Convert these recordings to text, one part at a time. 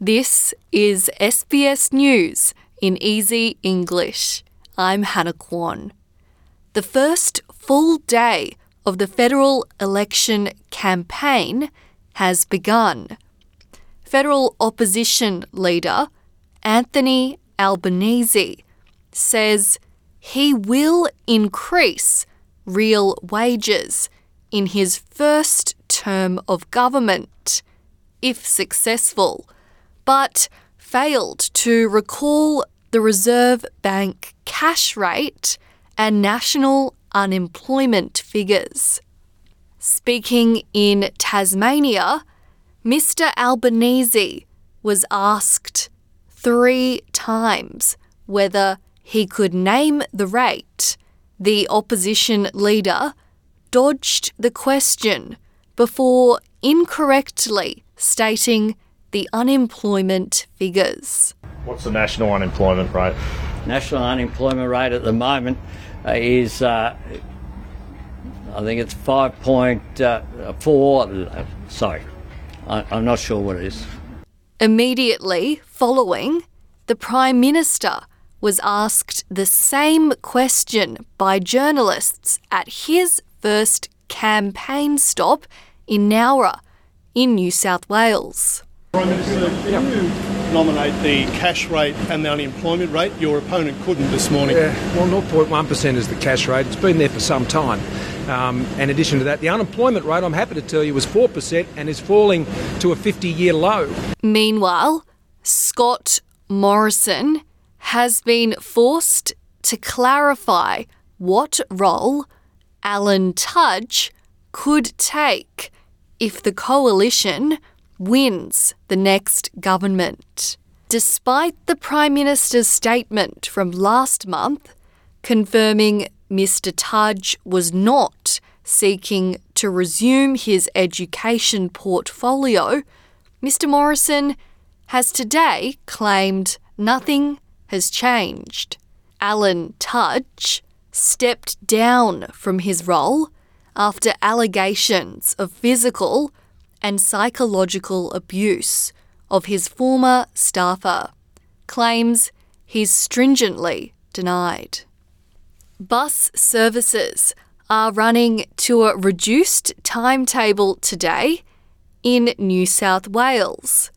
This is SBS News in Easy English. I'm Hannah Kwan. The first full day of the federal election campaign has begun. Federal opposition leader Anthony Albanese says he will increase real wages in his first term of government, if successful, but failed to recall the Reserve Bank cash rate and national unemployment figures. Speaking in Tasmania, Mr. Albanese was asked three times whether he could name the rate. The opposition leader dodged the question before incorrectly stating the unemployment figures. What's the national unemployment rate? National unemployment rate at the moment uh, is, uh, I think it's 5.4. Uh, sorry, I, I'm not sure what it is. Immediately following, the Prime Minister was asked the same question by journalists at his first campaign stop in Nowra, in New South Wales. Prime Minister, can you nominate the cash rate and the unemployment rate? Your opponent couldn't this morning. Yeah, well, 0.1% is the cash rate. It's been there for some time. Um, in addition to that, the unemployment rate, I'm happy to tell you, was 4% and is falling to a 50 year low. Meanwhile, Scott Morrison has been forced to clarify what role Alan Tudge could take if the coalition wins the next government. Despite the Prime Minister's statement from last month confirming Mr. Tudge was not seeking to resume his education portfolio, Mr. Morrison has today claimed nothing has changed. Alan Tudge stepped down from his role after allegations of physical and psychological abuse of his former staffer, claims he's stringently denied. Bus services are running to a reduced timetable today in New South Wales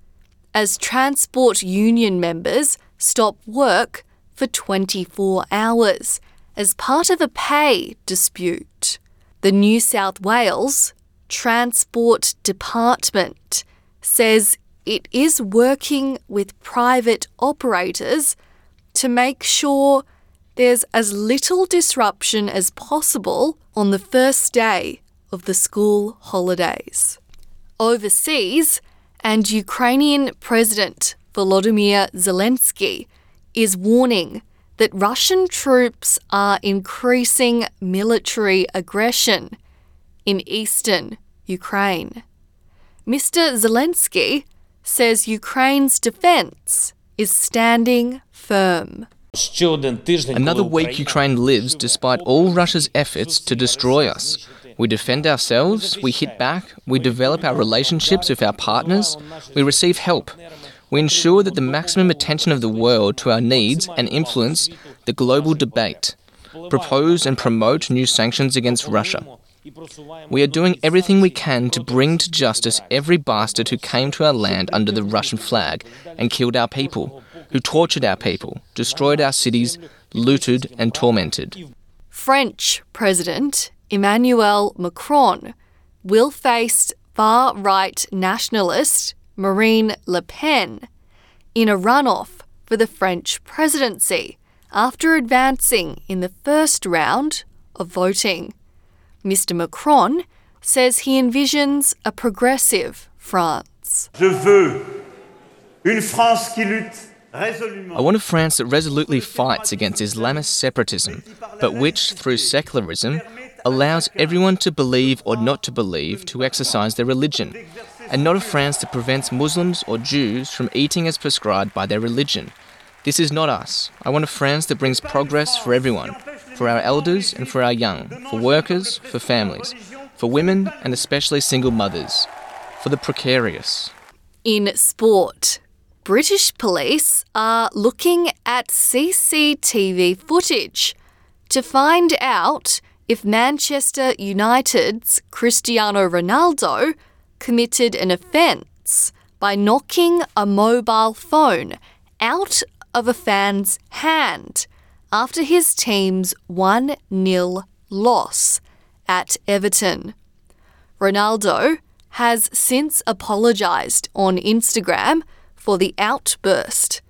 as transport union members stop work for 24 hours as part of a pay dispute. The New South Wales Transport Department says it is working with private operators to make sure there's as little disruption as possible on the first day of the school holidays. Overseas, and Ukrainian President Volodymyr Zelensky is warning that Russian troops are increasing military aggression in eastern Ukraine. Mr. Zelensky says Ukraine's defense is standing firm. Another week Ukraine lives despite all Russia's efforts to destroy us. We defend ourselves, we hit back, we develop our relationships with our partners, we receive help. We ensure that the maximum attention of the world to our needs and influence the global debate, propose and promote new sanctions against Russia. We are doing everything we can to bring to justice every bastard who came to our land under the Russian flag and killed our people, who tortured our people, destroyed our cities, looted and tormented. French President Emmanuel Macron will face far right nationalist Marine Le Pen in a runoff for the French presidency after advancing in the first round of voting. Mr. Macron says he envisions a progressive France. Je veux une France qui lutte I want a France that resolutely fights against Islamist separatism, but which, through secularism, allows everyone to believe or not to believe to exercise their religion, and not a France that prevents Muslims or Jews from eating as prescribed by their religion. This is not us. I want a France that brings progress for everyone, for our elders and for our young, for workers, for families, for women and especially single mothers, for the precarious. In sport, British police are looking at CCTV footage to find out if Manchester United's Cristiano Ronaldo committed an offence by knocking a mobile phone out of a fan's hand after his team's 1 0 loss at Everton. Ronaldo has since apologised on Instagram for the outburst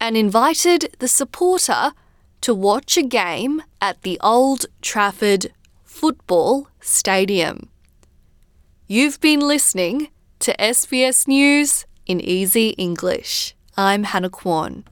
and invited the supporter to watch a game at the Old Trafford Football Stadium. You've been listening to SBS News in Easy English. I'm Hannah Kwan.